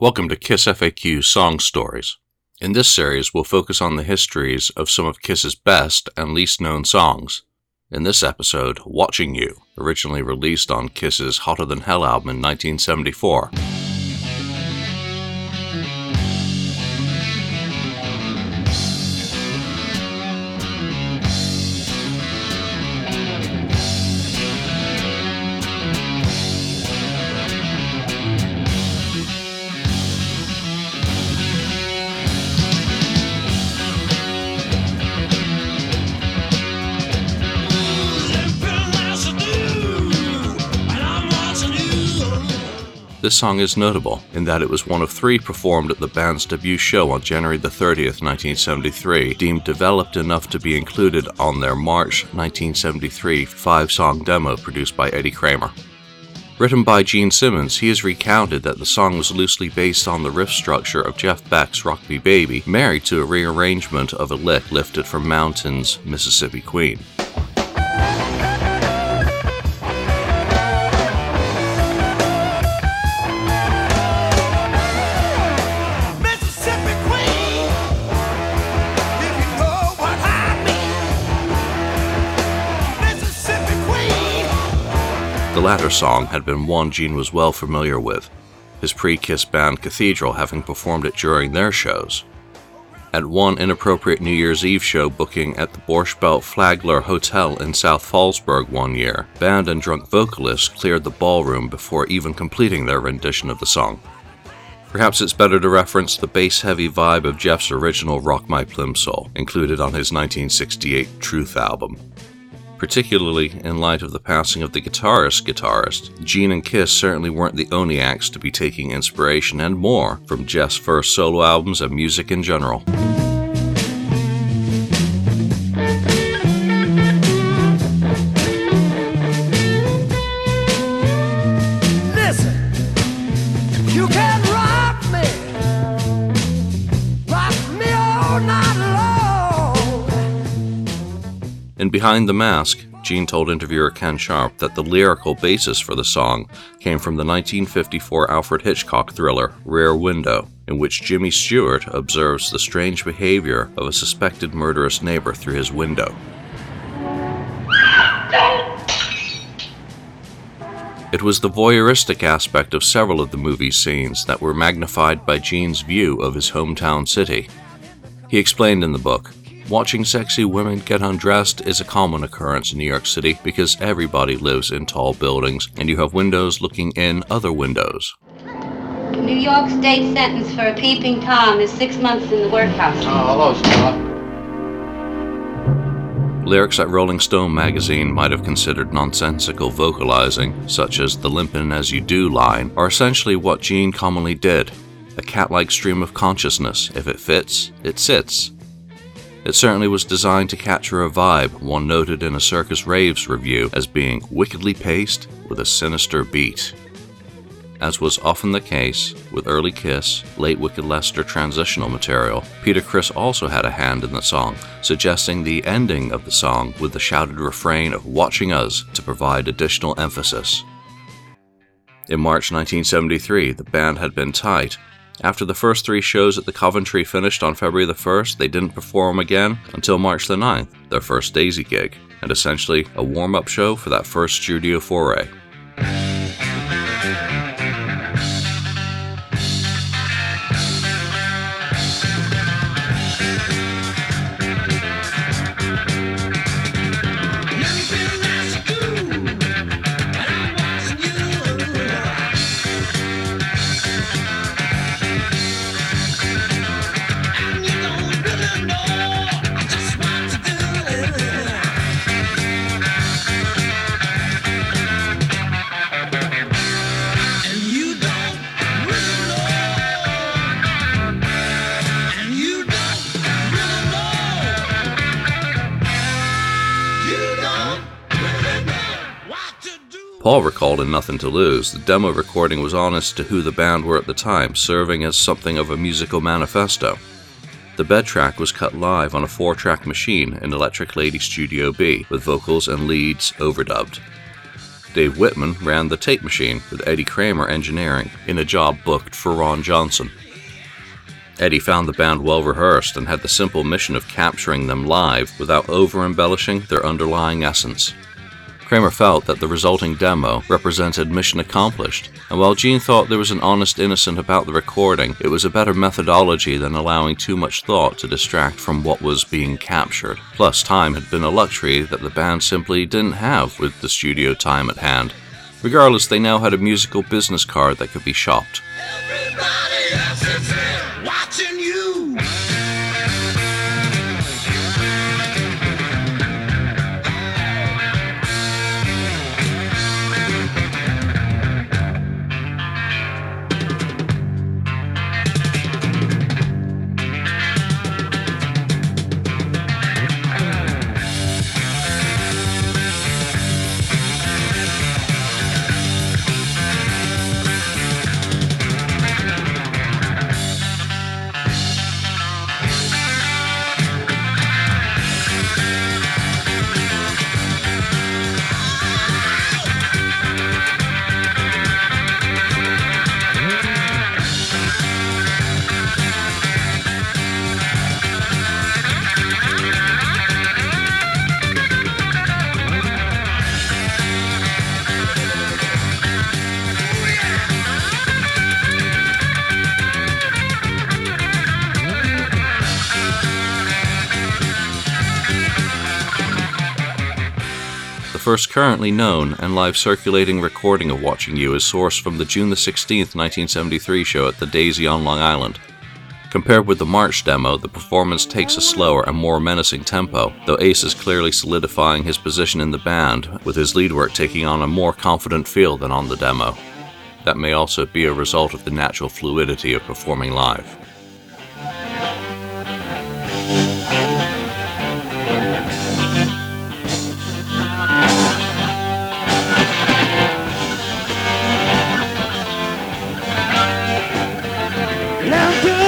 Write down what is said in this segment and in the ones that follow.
Welcome to Kiss FAQ Song Stories. In this series, we'll focus on the histories of some of Kiss's best and least known songs. In this episode, Watching You, originally released on Kiss's Hotter Than Hell album in 1974. This song is notable in that it was one of three performed at the band's debut show on January the 30th, 1973, deemed developed enough to be included on their March 1973 five song demo produced by Eddie Kramer. Written by Gene Simmons, he has recounted that the song was loosely based on the riff structure of Jeff Beck's Rock Me Baby, married to a rearrangement of a lick lifted from Mountain's Mississippi Queen. The latter song had been one Gene was well familiar with, his pre Kiss band Cathedral having performed it during their shows. At one inappropriate New Year's Eve show booking at the Borscht Belt Flagler Hotel in South Fallsburg one year, band and drunk vocalists cleared the ballroom before even completing their rendition of the song. Perhaps it's better to reference the bass heavy vibe of Jeff's original Rock My Plimsoul, included on his 1968 Truth album. Particularly in light of the passing of the guitarist guitarist, Gene and Kiss certainly weren't the only acts to be taking inspiration and more from Jeff's first solo albums and music in general. Behind the Mask, Gene told interviewer Ken Sharp that the lyrical basis for the song came from the 1954 Alfred Hitchcock thriller Rear Window, in which Jimmy Stewart observes the strange behavior of a suspected murderous neighbor through his window. It was the voyeuristic aspect of several of the movie's scenes that were magnified by Gene's view of his hometown city. He explained in the book Watching sexy women get undressed is a common occurrence in New York City because everybody lives in tall buildings and you have windows looking in other windows. New York state sentence for a peeping Tom is six months in the workhouse. Oh, hello, Scott. Lyrics that Rolling Stone magazine might have considered nonsensical vocalizing, such as the limpin' as you do line, are essentially what Gene commonly did a cat like stream of consciousness. If it fits, it sits. It certainly was designed to capture a vibe, one noted in a Circus Raves review as being wickedly paced with a sinister beat. As was often the case with early Kiss, late Wicked Lester transitional material, Peter Criss also had a hand in the song, suggesting the ending of the song with the shouted refrain of Watching Us to provide additional emphasis. In March 1973, the band had been tight. After the first three shows at the Coventry finished on February the 1st, they didn't perform again until March the 9th, their first Daisy gig, and essentially a warm up show for that first studio foray. Paul recalled in Nothing to Lose, the demo recording was honest to who the band were at the time, serving as something of a musical manifesto. The bed track was cut live on a four track machine in Electric Lady Studio B, with vocals and leads overdubbed. Dave Wittman ran the tape machine with Eddie Kramer engineering in a job booked for Ron Johnson. Eddie found the band well rehearsed and had the simple mission of capturing them live without over embellishing their underlying essence. Kramer felt that the resulting demo represented mission accomplished, and while Gene thought there was an honest innocent about the recording, it was a better methodology than allowing too much thought to distract from what was being captured. Plus, time had been a luxury that the band simply didn't have with the studio time at hand. Regardless, they now had a musical business card that could be shopped. First currently known and live circulating recording of Watching You is sourced from the June 16, 1973 show at the Daisy on Long Island. Compared with the March demo, the performance takes a slower and more menacing tempo, though Ace is clearly solidifying his position in the band, with his lead work taking on a more confident feel than on the demo. That may also be a result of the natural fluidity of performing live. Now do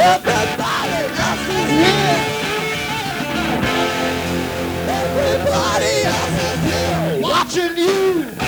everybody else is here. Everybody else is here watching you.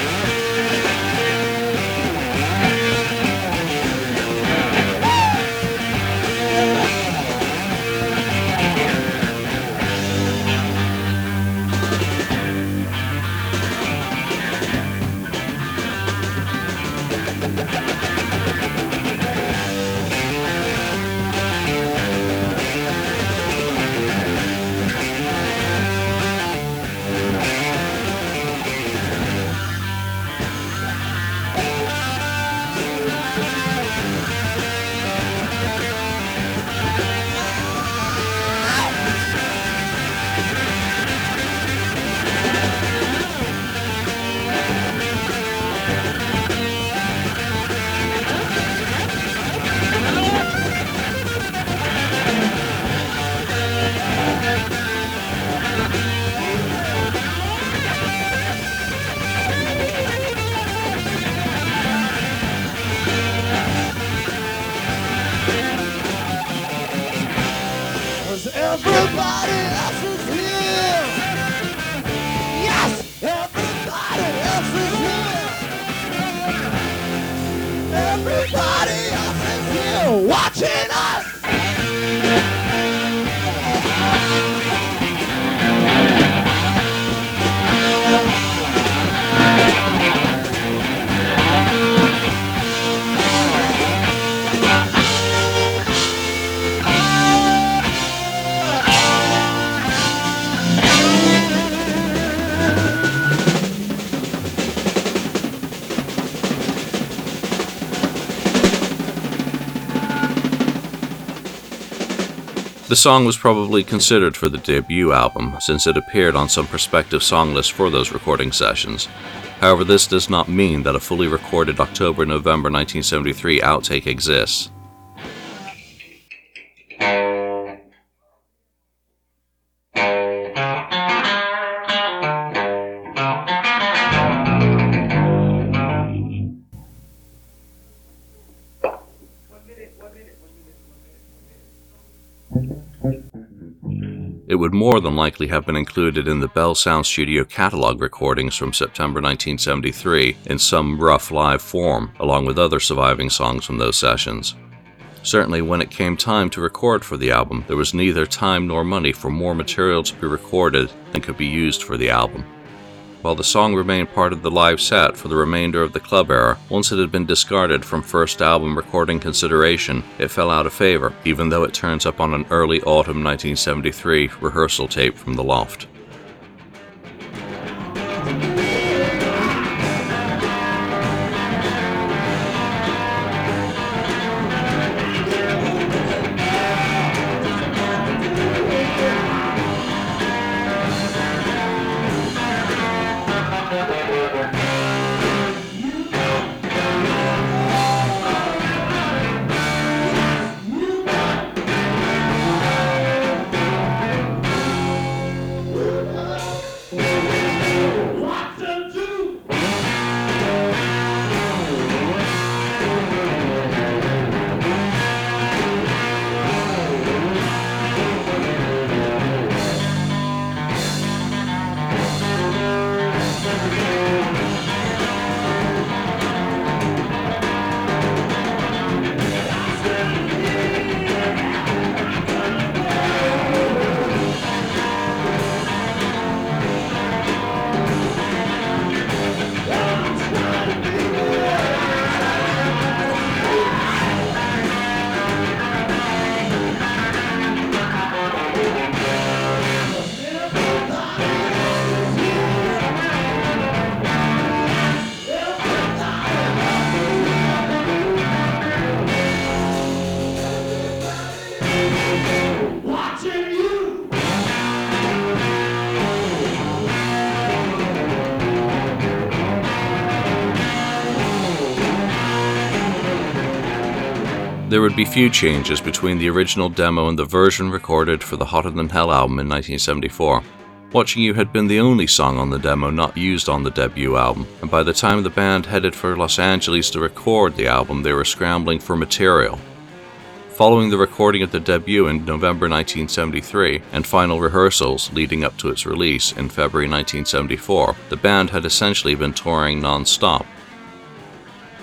The song was probably considered for the debut album since it appeared on some prospective song lists for those recording sessions. However, this does not mean that a fully recorded October November 1973 outtake exists. Would more than likely have been included in the Bell Sound Studio catalog recordings from September 1973 in some rough live form, along with other surviving songs from those sessions. Certainly, when it came time to record for the album, there was neither time nor money for more material to be recorded than could be used for the album. While the song remained part of the live set for the remainder of the club era, once it had been discarded from first album recording consideration, it fell out of favor, even though it turns up on an early autumn 1973 rehearsal tape from the loft. There would be few changes between the original demo and the version recorded for the Hotter Than Hell album in 1974. Watching You had been the only song on the demo not used on the debut album, and by the time the band headed for Los Angeles to record the album, they were scrambling for material. Following the recording of the debut in November 1973 and final rehearsals leading up to its release in February 1974, the band had essentially been touring non stop.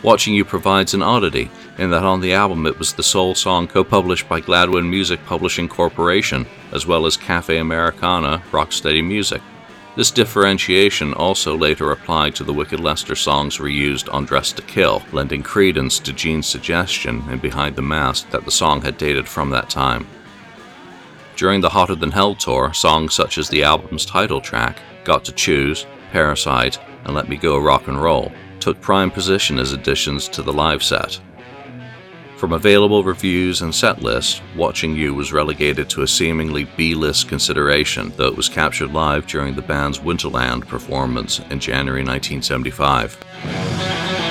Watching You provides an oddity in that on the album it was the sole song co published by Gladwin Music Publishing Corporation, as well as Cafe Americana Rocksteady Music. This differentiation also later applied to the Wicked Lester songs reused on Dressed to Kill, lending credence to Gene's suggestion in Behind the Mask that the song had dated from that time. During the Hotter Than Hell tour, songs such as the album's title track, Got to Choose, Parasite, and Let Me Go Rock and Roll, took prime position as additions to the live set. From available reviews and set lists, Watching You was relegated to a seemingly B list consideration, though it was captured live during the band's Winterland performance in January 1975.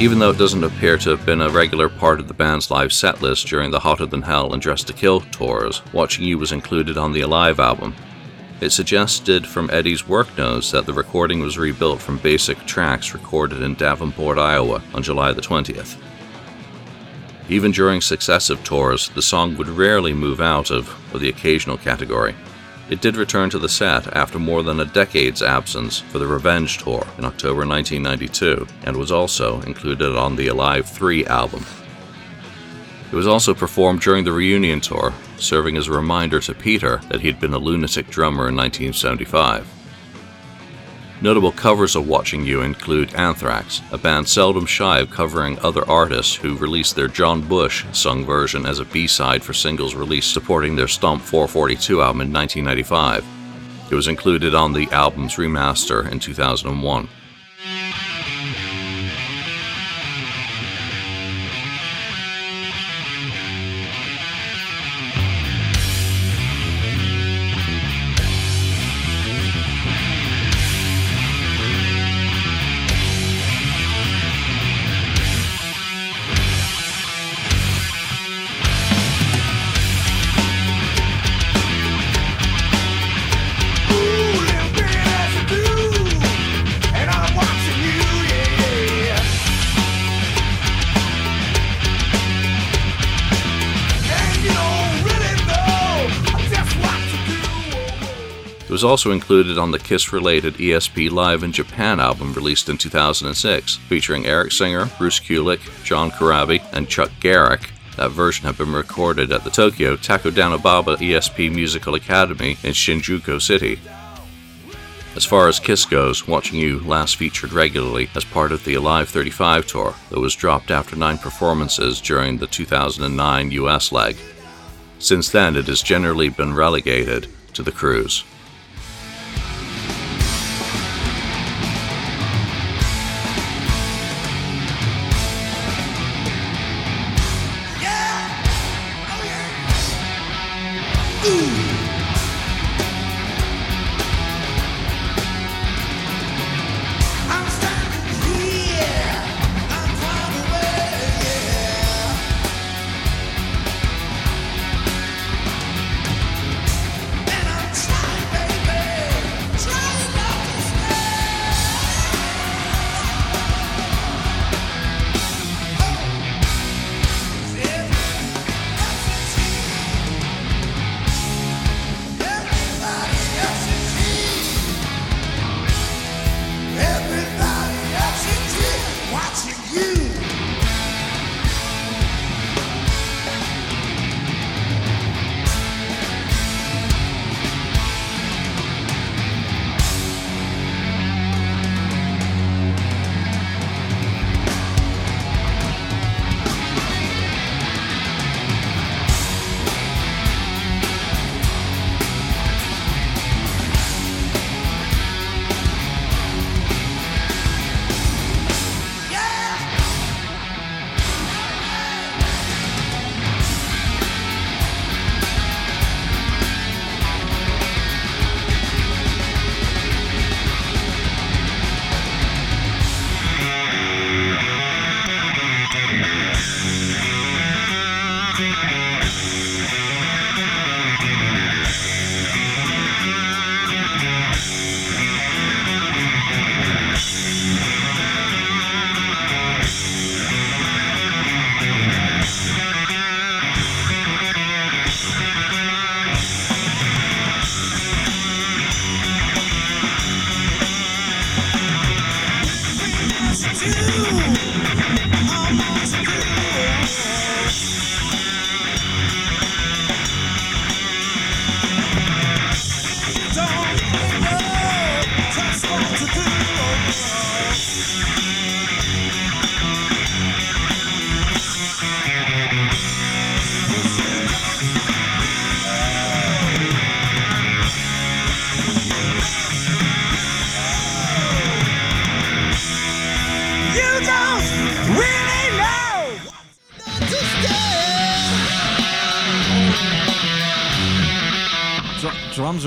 Even though it doesn't appear to have been a regular part of the band's live set list during the Hotter Than Hell and Dressed to Kill tours, Watching You was included on the Alive album. It suggested from Eddie's work notes that the recording was rebuilt from basic tracks recorded in Davenport, Iowa on July the 20th. Even during successive tours, the song would rarely move out of the occasional category. It did return to the set after more than a decade's absence for the Revenge Tour in October 1992 and was also included on the Alive 3 album. It was also performed during the reunion tour, serving as a reminder to Peter that he'd been a lunatic drummer in 1975. Notable covers of Watching You include Anthrax, a band seldom shy of covering other artists who released their John Bush sung version as a B side for singles released supporting their Stomp 442 album in 1995. It was included on the album's remaster in 2001. Was also included on the Kiss related ESP Live in Japan album released in 2006, featuring Eric Singer, Bruce Kulick, John Corabi, and Chuck Garrick. That version had been recorded at the Tokyo Takadanobaba ESP Musical Academy in Shinjuku City. As far as Kiss goes, Watching You last featured regularly as part of the Alive 35 tour that was dropped after nine performances during the 2009 US leg. Since then, it has generally been relegated to the cruise. You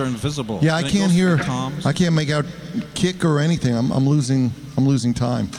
are invisible. Yeah, I can't hear. I can't make out kick or anything. I'm, I'm losing. I'm losing time.